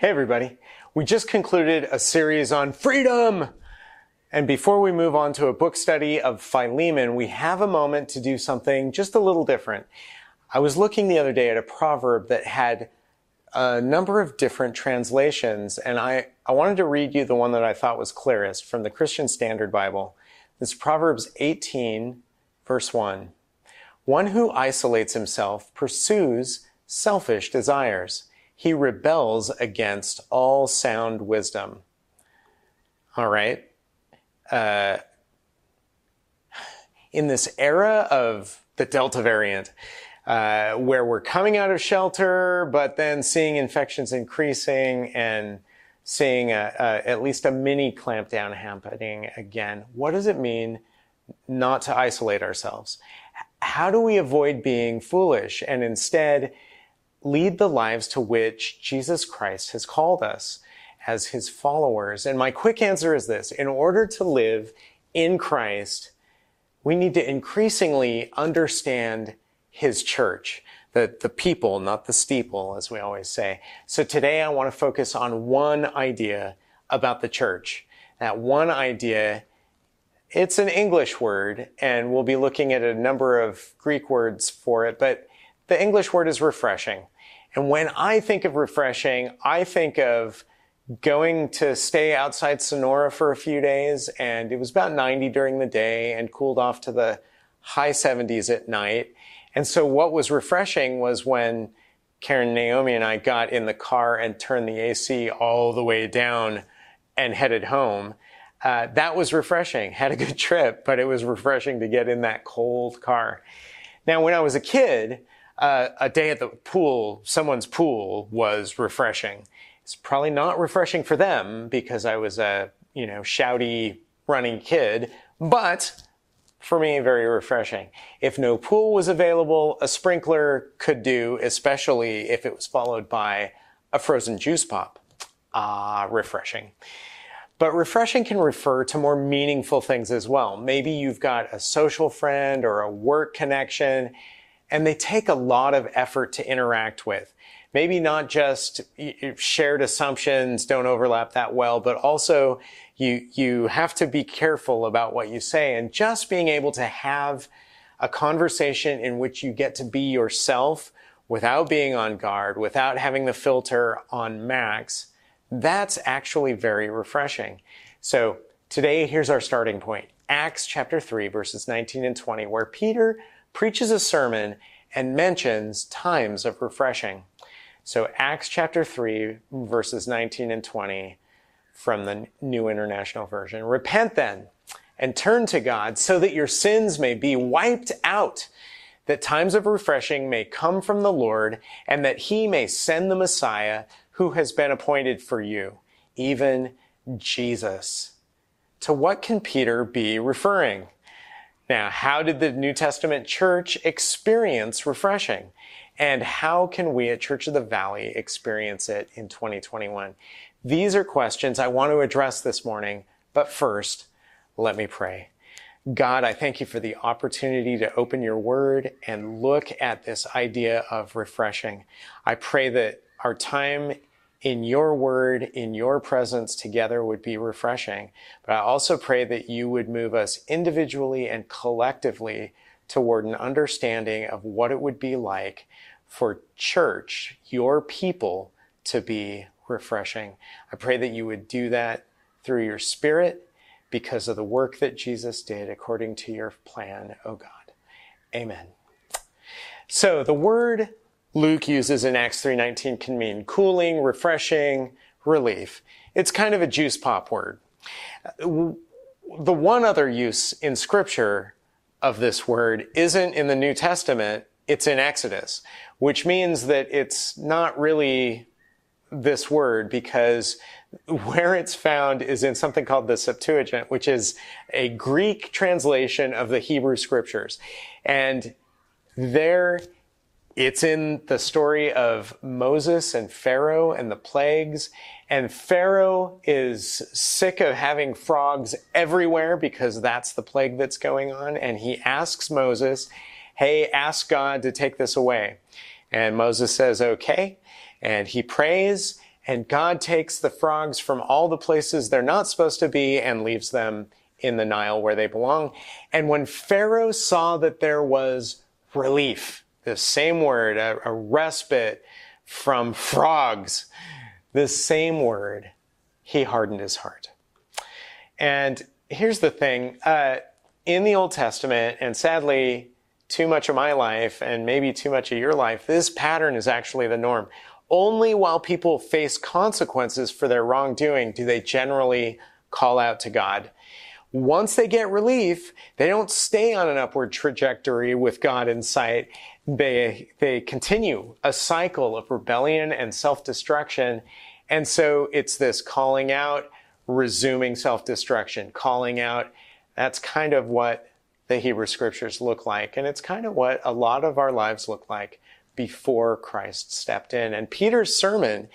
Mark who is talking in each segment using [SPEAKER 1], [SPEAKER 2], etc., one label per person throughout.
[SPEAKER 1] Hey, everybody. We just concluded a series on freedom. And before we move on to a book study of Philemon, we have a moment to do something just a little different. I was looking the other day at a proverb that had a number of different translations, and I, I wanted to read you the one that I thought was clearest from the Christian Standard Bible. It's Proverbs 18, verse 1. One who isolates himself pursues selfish desires he rebels against all sound wisdom. All right. Uh, in this era of the Delta variant, uh, where we're coming out of shelter, but then seeing infections increasing and seeing a, a, at least a mini clampdown happening again, what does it mean not to isolate ourselves? How do we avoid being foolish and instead lead the lives to which Jesus Christ has called us as his followers? And my quick answer is this. In order to live in Christ, we need to increasingly understand his church, the, the people, not the steeple, as we always say. So today I want to focus on one idea about the church. That one idea, it's an English word, and we'll be looking at a number of Greek words for it, but the English word is refreshing. And when I think of refreshing, I think of going to stay outside Sonora for a few days, and it was about 90 during the day and cooled off to the high 70s at night. And so what was refreshing was when Karen, Naomi, and I got in the car and turned the AC all the way down and headed home. Uh, that was refreshing. Had a good trip, but it was refreshing to get in that cold car. Now, when I was a kid, uh, a day at the pool, someone's pool, was refreshing. It's probably not refreshing for them because I was a, you know, shouty, running kid, but for me, very refreshing. If no pool was available, a sprinkler could do, especially if it was followed by a frozen juice pop. Ah, refreshing. But refreshing can refer to more meaningful things as well. Maybe you've got a social friend or a work connection and they take a lot of effort to interact with. Maybe not just shared assumptions don't overlap that well, but also you, you have to be careful about what you say and just being able to have a conversation in which you get to be yourself without being on guard, without having the filter on max, that's actually very refreshing. So today, here's our starting point. Acts chapter 3, verses 19 and 20, where Peter preaches a sermon and mentions times of refreshing. So Acts chapter 3, verses 19 and 20 from the New International Version. Repent then and turn to God so that your sins may be wiped out, that times of refreshing may come from the Lord, and that he may send the Messiah who has been appointed for you, even Jesus. To what can Peter be referring? Now, how did the New Testament church experience refreshing? And how can we at Church of the Valley experience it in 2021? These are questions I want to address this morning, but first, let me pray. God, I thank you for the opportunity to open your word and look at this idea of refreshing. I pray that our time in your word, in your presence together would be refreshing. But I also pray that you would move us individually and collectively toward an understanding of what it would be like for church, your people, to be refreshing. I pray that you would do that through your spirit because of the work that Jesus did according to your plan, O oh God. Amen. So the word Luke uses in Acts 3:19 can mean cooling, refreshing, relief. It's kind of a juice pop word. The one other use in scripture of this word isn't in the New Testament, it's in Exodus, which means that it's not really this word because where it's found is in something called the Septuagint, which is a Greek translation of the Hebrew scriptures. And there it's in the story of Moses and Pharaoh and the plagues. And Pharaoh is sick of having frogs everywhere because that's the plague that's going on. And he asks Moses, Hey, ask God to take this away. And Moses says, okay. And he prays and God takes the frogs from all the places they're not supposed to be and leaves them in the Nile where they belong. And when Pharaoh saw that there was relief, the same word, a, a respite from frogs, the same word, he hardened his heart. And here's the thing uh, in the Old Testament, and sadly, too much of my life and maybe too much of your life, this pattern is actually the norm. Only while people face consequences for their wrongdoing do they generally call out to God. Once they get relief, they don't stay on an upward trajectory with God in sight. They, they continue a cycle of rebellion and self-destruction. And so it's this calling out, resuming self-destruction, calling out. That's kind of what the Hebrew scriptures look like. And it's kind of what a lot of our lives look like before Christ stepped in. And Peter's sermon,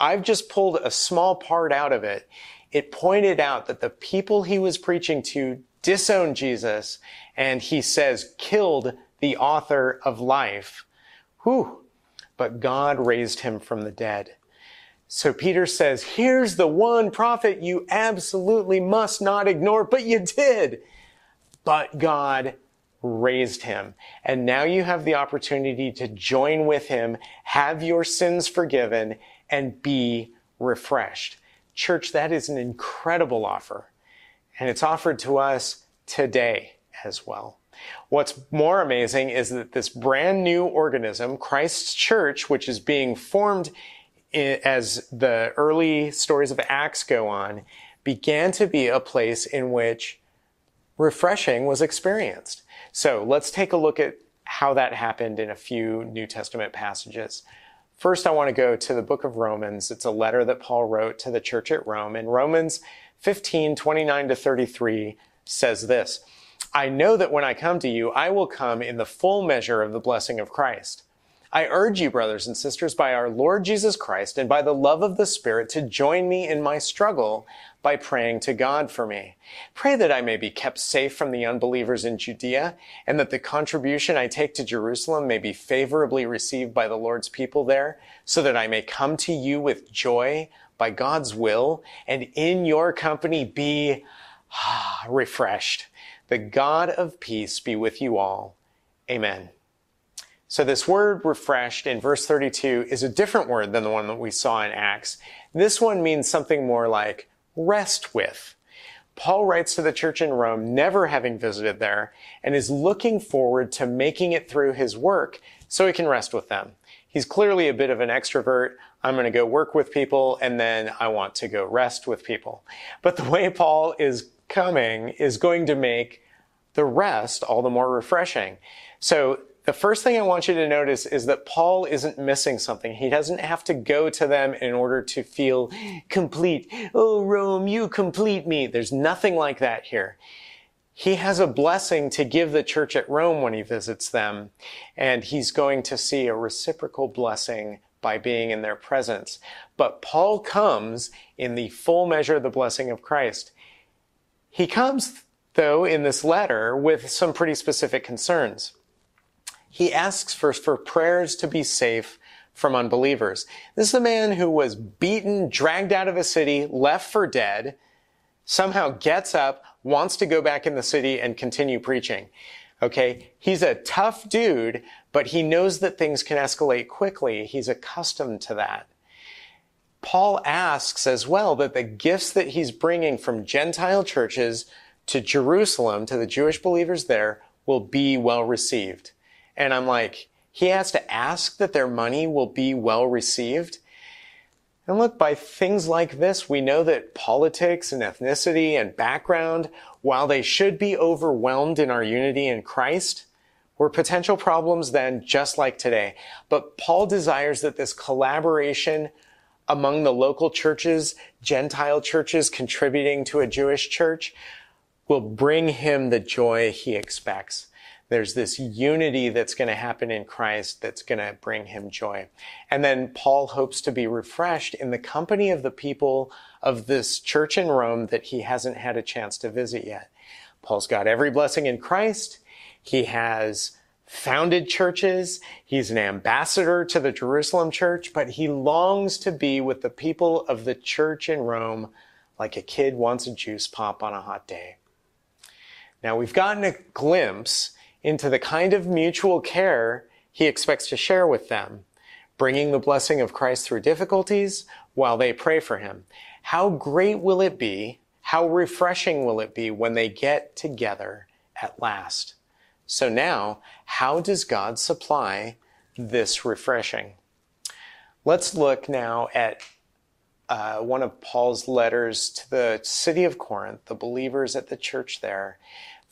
[SPEAKER 1] I've just pulled a small part out of it. It pointed out that the people he was preaching to disowned Jesus and he says killed the author of life. Whew. But God raised him from the dead. So Peter says, here's the one prophet you absolutely must not ignore, but you did. But God raised him. And now you have the opportunity to join with him, have your sins forgiven, and be refreshed. Church, that is an incredible offer. And it's offered to us today as well. What's more amazing is that this brand new organism, Christ's church, which is being formed as the early stories of Acts go on, began to be a place in which refreshing was experienced. So let's take a look at how that happened in a few New Testament passages. First, I want to go to the book of Romans. It's a letter that Paul wrote to the church at Rome. And Romans 15, 29 to 33 says this I know that when I come to you, I will come in the full measure of the blessing of Christ. I urge you, brothers and sisters, by our Lord Jesus Christ and by the love of the Spirit, to join me in my struggle by praying to God for me. Pray that I may be kept safe from the unbelievers in Judea, and that the contribution I take to Jerusalem may be favorably received by the Lord's people there, so that I may come to you with joy by God's will, and in your company be ah, refreshed. The God of peace be with you all. Amen. So this word refreshed in verse 32 is a different word than the one that we saw in Acts. This one means something more like rest with. Paul writes to the church in Rome, never having visited there, and is looking forward to making it through his work so he can rest with them. He's clearly a bit of an extrovert. I'm going to go work with people and then I want to go rest with people. But the way Paul is coming is going to make the rest all the more refreshing. So the first thing I want you to notice is that Paul isn't missing something. He doesn't have to go to them in order to feel complete. Oh, Rome, you complete me. There's nothing like that here. He has a blessing to give the church at Rome when he visits them, and he's going to see a reciprocal blessing by being in their presence. But Paul comes in the full measure of the blessing of Christ. He comes, though, in this letter with some pretty specific concerns he asks first for prayers to be safe from unbelievers. This is a man who was beaten, dragged out of a city, left for dead, somehow gets up, wants to go back in the city and continue preaching. Okay. He's a tough dude, but he knows that things can escalate quickly. He's accustomed to that. Paul asks as well that the gifts that he's bringing from Gentile churches to Jerusalem, to the Jewish believers there, will be well received. And I'm like, he has to ask that their money will be well received. And look, by things like this, we know that politics and ethnicity and background, while they should be overwhelmed in our unity in Christ, were potential problems then just like today. But Paul desires that this collaboration among the local churches, Gentile churches contributing to a Jewish church, will bring him the joy he expects. There's this unity that's going to happen in Christ that's going to bring him joy. And then Paul hopes to be refreshed in the company of the people of this church in Rome that he hasn't had a chance to visit yet. Paul's got every blessing in Christ. He has founded churches. He's an ambassador to the Jerusalem church, but he longs to be with the people of the church in Rome like a kid wants a juice pop on a hot day. Now we've gotten a glimpse into the kind of mutual care he expects to share with them, bringing the blessing of Christ through difficulties while they pray for him. How great will it be? How refreshing will it be when they get together at last? So now, how does God supply this refreshing? Let's look now at uh, one of Paul's letters to the city of Corinth, the believers at the church there.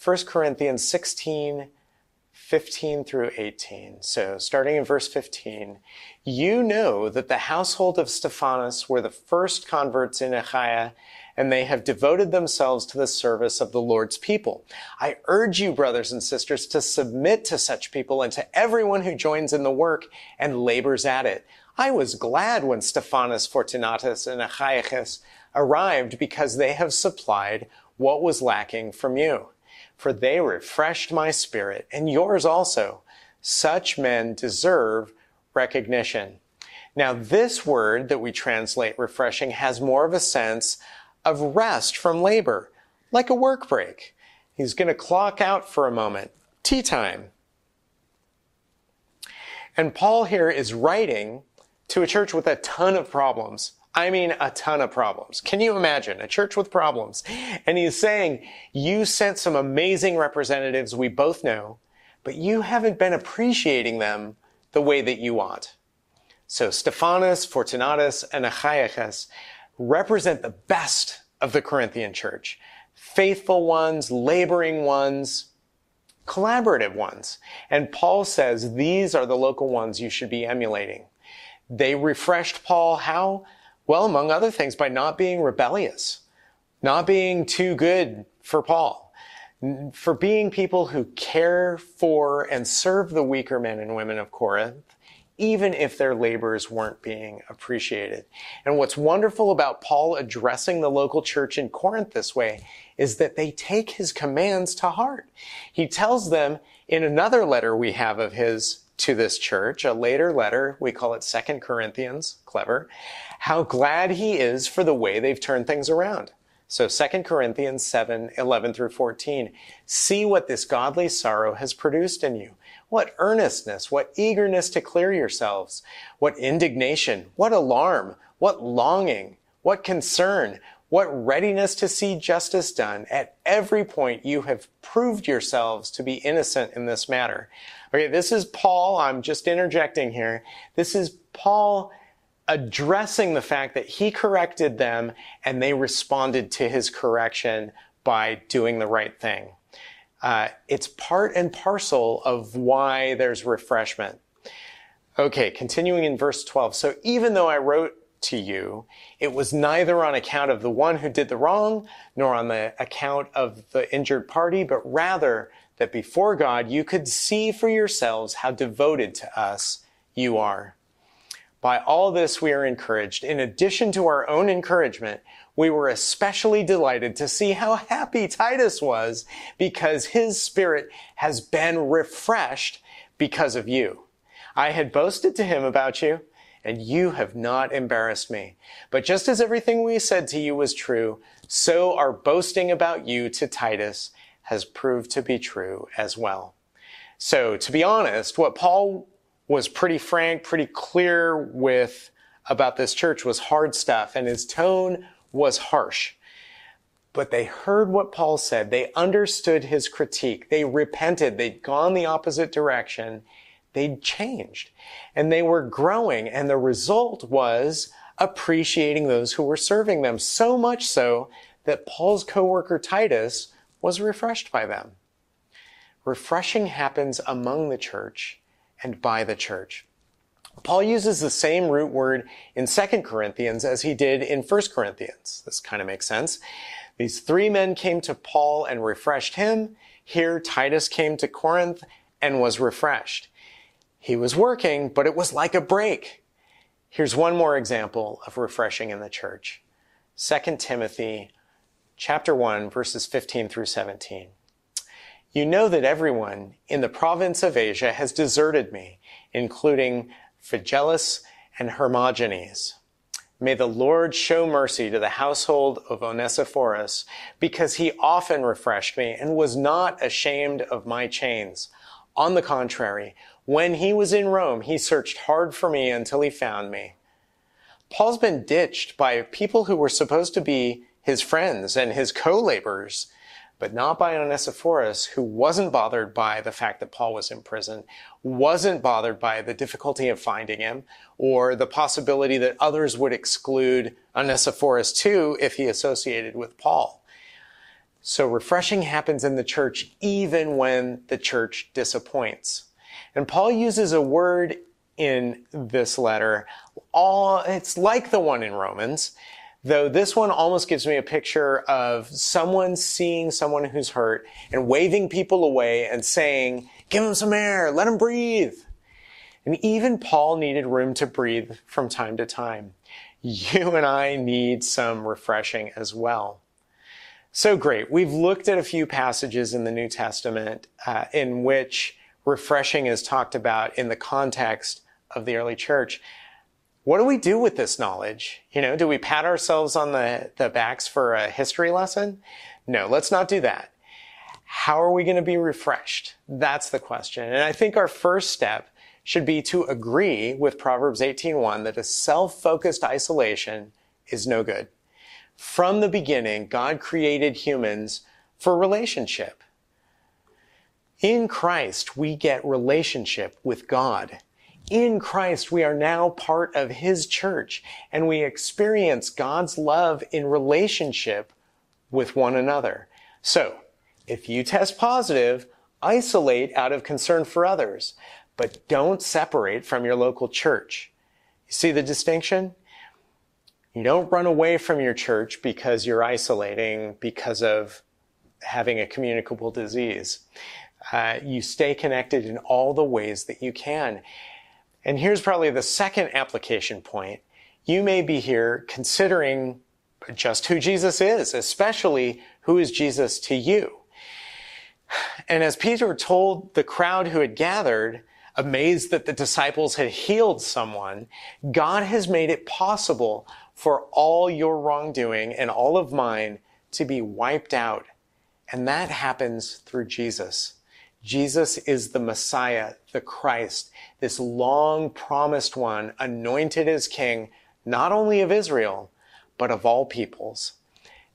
[SPEAKER 1] 1 Corinthians 16, 15 through 18. So starting in verse 15, you know that the household of Stephanas were the first converts in Achaia, and they have devoted themselves to the service of the Lord's people. I urge you, brothers and sisters, to submit to such people and to everyone who joins in the work and labors at it. I was glad when Stephanas Fortunatus, and Achaicus arrived because they have supplied what was lacking from you for they refreshed my spirit, and yours also. Such men deserve recognition. Now, this word that we translate refreshing has more of a sense of rest from labor, like a work break. He's going to clock out for a moment. Tea time. And Paul here is writing to a church with a ton of problems. I mean, a ton of problems. Can you imagine a church with problems? And he's saying, you sent some amazing representatives we both know, but you haven't been appreciating them the way that you ought. So Stephanas, Fortunatus, and Achaicus represent the best of the Corinthian church. Faithful ones, laboring ones, collaborative ones. And Paul says these are the local ones you should be emulating. They refreshed Paul how? Well, among other things, by not being rebellious, not being too good for Paul, for being people who care for and serve the weaker men and women of Corinth, even if their labors weren't being appreciated. And what's wonderful about Paul addressing the local church in Corinth this way is that they take his commands to heart. He tells them in another letter we have of his to this church, a later letter, we call it Second Corinthians, clever, how glad he is for the way they've turned things around. So 2 Corinthians 7, 11 through 14. See what this godly sorrow has produced in you. What earnestness, what eagerness to clear yourselves, what indignation, what alarm, what longing, what concern, what readiness to see justice done. At every point you have proved yourselves to be innocent in this matter. Okay, this is Paul. I'm just interjecting here. This is Paul addressing the fact that he corrected them and they responded to his correction by doing the right thing. Uh, it's part and parcel of why there's refreshment. Okay, continuing in verse 12. So even though I wrote to you, it was neither on account of the one who did the wrong, nor on the account of the injured party, but rather that before God you could see for yourselves how devoted to us you are. By all this we are encouraged. In addition to our own encouragement, we were especially delighted to see how happy Titus was because his spirit has been refreshed because of you. I had boasted to him about you, and you have not embarrassed me. But just as everything we said to you was true, so our boasting about you to Titus has proved to be true as well. So, to be honest, what Paul was pretty frank, pretty clear with about this church was hard stuff, and his tone was harsh. But they heard what Paul said. They understood his critique. They repented. They'd gone the opposite direction. They'd changed. And they were growing. And the result was appreciating those who were serving them. So much so that Paul's coworker Titus was refreshed by them. Refreshing happens among the church and by the church. Paul uses the same root word in 2 Corinthians as he did in 1 Corinthians. This kind of makes sense. These three men came to Paul and refreshed him. Here, Titus came to Corinth and was refreshed. He was working, but it was like a break. Here's one more example of refreshing in the church. 2 Timothy chapter 1, verses 15 through 17. You know that everyone in the province of Asia has deserted me, including Phygelus and Hermogenes. May the Lord show mercy to the household of Onesiphorus, because he often refreshed me and was not ashamed of my chains. On the contrary, when he was in Rome, he searched hard for me until he found me. Paul's been ditched by people who were supposed to be his friends and his co-laborers but not by Onesiphorus, who wasn't bothered by the fact that Paul was in prison, wasn't bothered by the difficulty of finding him, or the possibility that others would exclude Onesiphorus too if he associated with Paul. So refreshing happens in the church even when the church disappoints. And Paul uses a word in this letter, all, it's like the one in Romans, Though this one almost gives me a picture of someone seeing someone who's hurt and waving people away and saying, give him some air, let him breathe. And even Paul needed room to breathe from time to time. You and I need some refreshing as well. So great. We've looked at a few passages in the New Testament uh, in which refreshing is talked about in the context of the early church what do we do with this knowledge? You know, do we pat ourselves on the, the backs for a history lesson? No, let's not do that. How are we going to be refreshed? That's the question. And I think our first step should be to agree with Proverbs 18:1 that a self-focused isolation is no good. From the beginning, God created humans for relationship. In Christ, we get relationship with God in Christ, we are now part of His church and we experience God's love in relationship with one another. So, if you test positive, isolate out of concern for others, but don't separate from your local church. You see the distinction? You don't run away from your church because you're isolating because of having a communicable disease. Uh, you stay connected in all the ways that you can. And here's probably the second application point. You may be here considering just who Jesus is, especially who is Jesus to you. And as Peter told the crowd who had gathered, amazed that the disciples had healed someone, God has made it possible for all your wrongdoing and all of mine to be wiped out. And that happens through Jesus. Jesus is the Messiah, the Christ, this long promised one, anointed as king, not only of Israel, but of all peoples.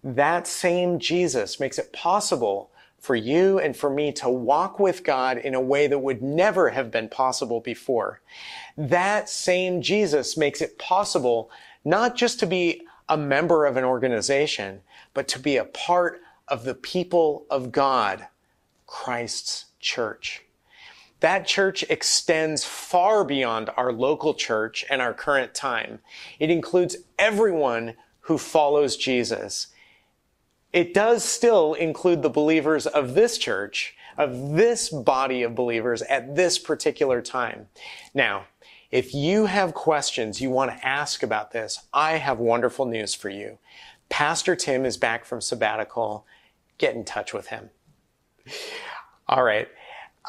[SPEAKER 1] That same Jesus makes it possible for you and for me to walk with God in a way that would never have been possible before. That same Jesus makes it possible not just to be a member of an organization, but to be a part of the people of God, Christ's church. That church extends far beyond our local church and our current time. It includes everyone who follows Jesus. It does still include the believers of this church, of this body of believers at this particular time. Now, if you have questions you want to ask about this, I have wonderful news for you. Pastor Tim is back from sabbatical. Get in touch with him. All right.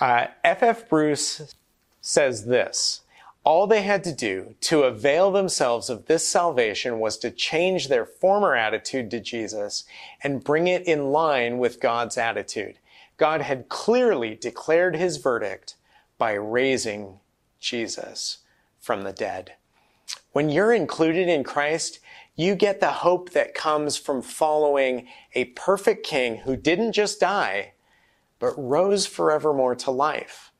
[SPEAKER 1] Uh, F.F. Bruce says this. All they had to do to avail themselves of this salvation was to change their former attitude to Jesus and bring it in line with God's attitude. God had clearly declared his verdict by raising Jesus from the dead. When you're included in Christ, you get the hope that comes from following a perfect king who didn't just die, but rose forevermore to life.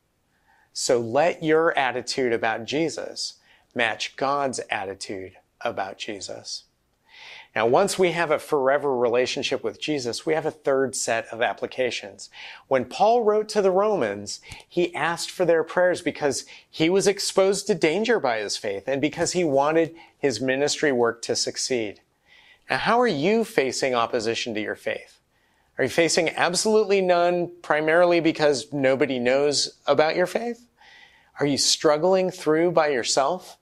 [SPEAKER 1] So let your attitude about Jesus match God's attitude about Jesus. Now, once we have a forever relationship with Jesus, we have a third set of applications. When Paul wrote to the Romans, he asked for their prayers because he was exposed to danger by his faith and because he wanted his ministry work to succeed. Now, how are you facing opposition to your faith? Are you facing absolutely none primarily because nobody knows about your faith? Are you struggling through by yourself?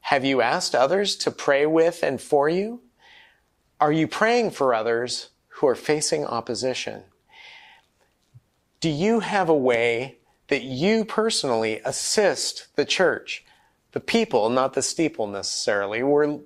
[SPEAKER 1] Have you asked others to pray with and for you? Are you praying for others who are facing opposition? Do you have a way that you personally assist the church? The people, not the steeple necessarily. We're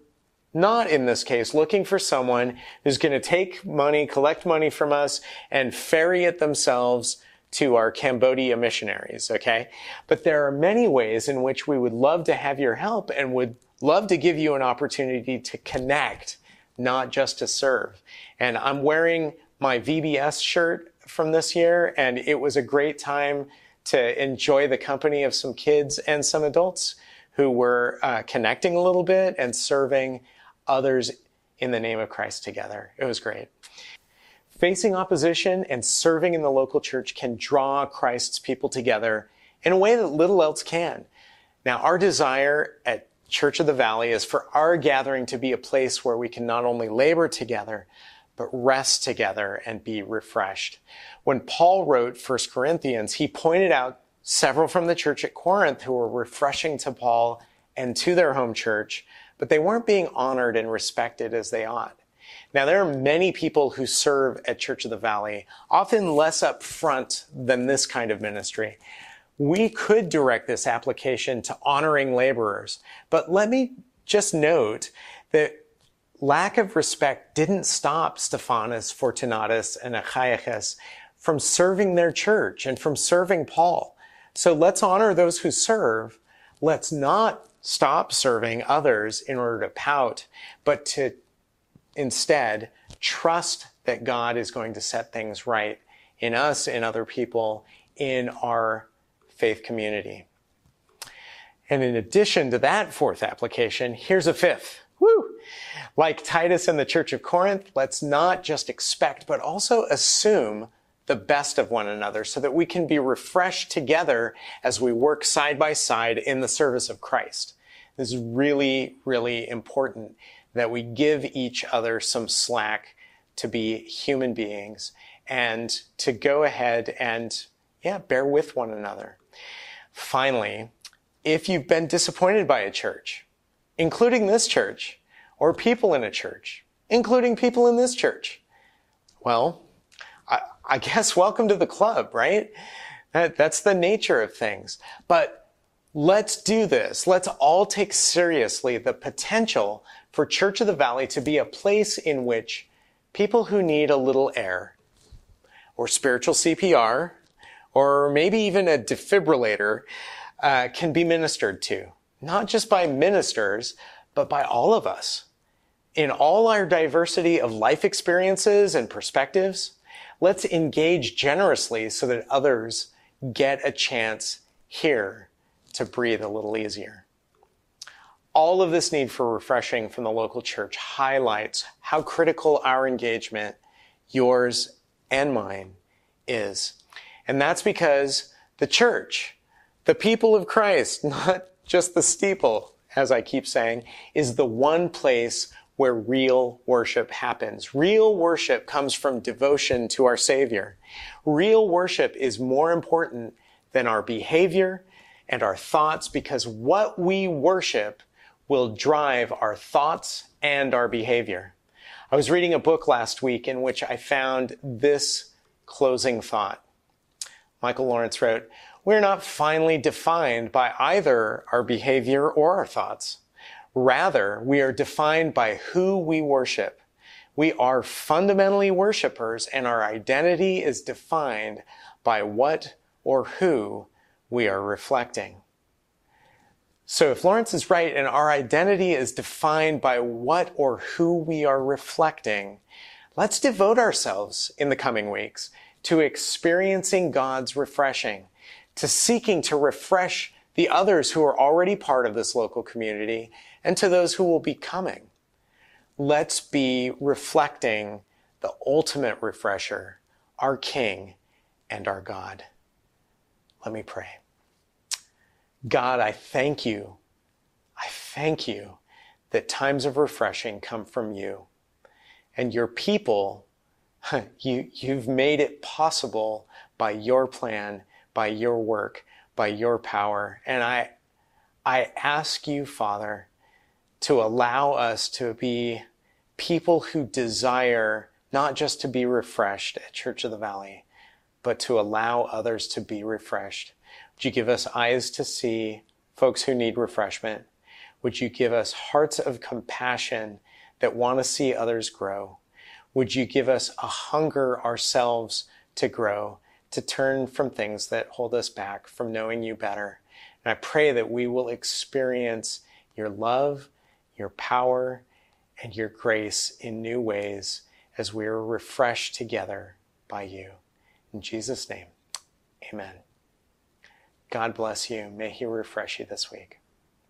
[SPEAKER 1] not in this case looking for someone who's going to take money, collect money from us and ferry it themselves to our Cambodia missionaries, okay? But there are many ways in which we would love to have your help and would love to give you an opportunity to connect, not just to serve. And I'm wearing my VBS shirt from this year, and it was a great time to enjoy the company of some kids and some adults who were uh, connecting a little bit and serving others in the name of Christ together. It was great. Facing opposition and serving in the local church can draw Christ's people together in a way that little else can. Now, our desire at Church of the Valley is for our gathering to be a place where we can not only labor together, but rest together and be refreshed. When Paul wrote 1 Corinthians, he pointed out several from the church at Corinth who were refreshing to Paul and to their home church, but they weren't being honored and respected as they ought. Now, there are many people who serve at Church of the Valley, often less upfront than this kind of ministry. We could direct this application to honoring laborers, but let me just note that lack of respect didn't stop Stephanas, Fortunatus, and Achaicus from serving their church and from serving Paul. So let's honor those who serve. Let's not stop serving others in order to pout, but to instead trust that God is going to set things right in us, in other people, in our faith community. And in addition to that fourth application, here's a fifth. Woo! Like Titus and the Church of Corinth, let's not just expect, but also assume the best of one another so that we can be refreshed together as we work side by side in the service of Christ. This is really, really important that we give each other some slack to be human beings and to go ahead and, yeah, bear with one another. Finally, if you've been disappointed by a church, including this church, or people in a church, including people in this church, well, I guess welcome to the club, right? That, that's the nature of things. But let's do this. Let's all take seriously the potential for Church of the Valley to be a place in which people who need a little air or spiritual CPR or maybe even a defibrillator uh, can be ministered to, not just by ministers, but by all of us. In all our diversity of life experiences and perspectives, let's engage generously so that others get a chance here to breathe a little easier all of this need for refreshing from the local church highlights how critical our engagement, yours and mine, is. And that's because the church, the people of Christ, not just the steeple, as I keep saying, is the one place where real worship happens. Real worship comes from devotion to our Savior. Real worship is more important than our behavior and our thoughts because what we worship will drive our thoughts and our behavior. I was reading a book last week in which I found this closing thought. Michael Lawrence wrote, We're not finally defined by either our behavior or our thoughts. Rather, we are defined by who we worship. We are fundamentally worshipers and our identity is defined by what or who we are reflecting. So if Lawrence is right and our identity is defined by what or who we are reflecting, let's devote ourselves in the coming weeks to experiencing God's refreshing, to seeking to refresh the others who are already part of this local community and to those who will be coming. Let's be reflecting the ultimate refresher, our King and our God. Let me pray. God, I thank you. I thank you that times of refreshing come from you. And your people, you, you've made it possible by your plan, by your work, by your power. And I, I ask you, Father, to allow us to be people who desire not just to be refreshed at Church of the Valley, but to allow others to be refreshed. Would you give us eyes to see folks who need refreshment? Would you give us hearts of compassion that want to see others grow? Would you give us a hunger ourselves to grow, to turn from things that hold us back from knowing you better? And I pray that we will experience your love, your power, and your grace in new ways as we are refreshed together by you. In Jesus' name, amen. God bless you. May He refresh you this week.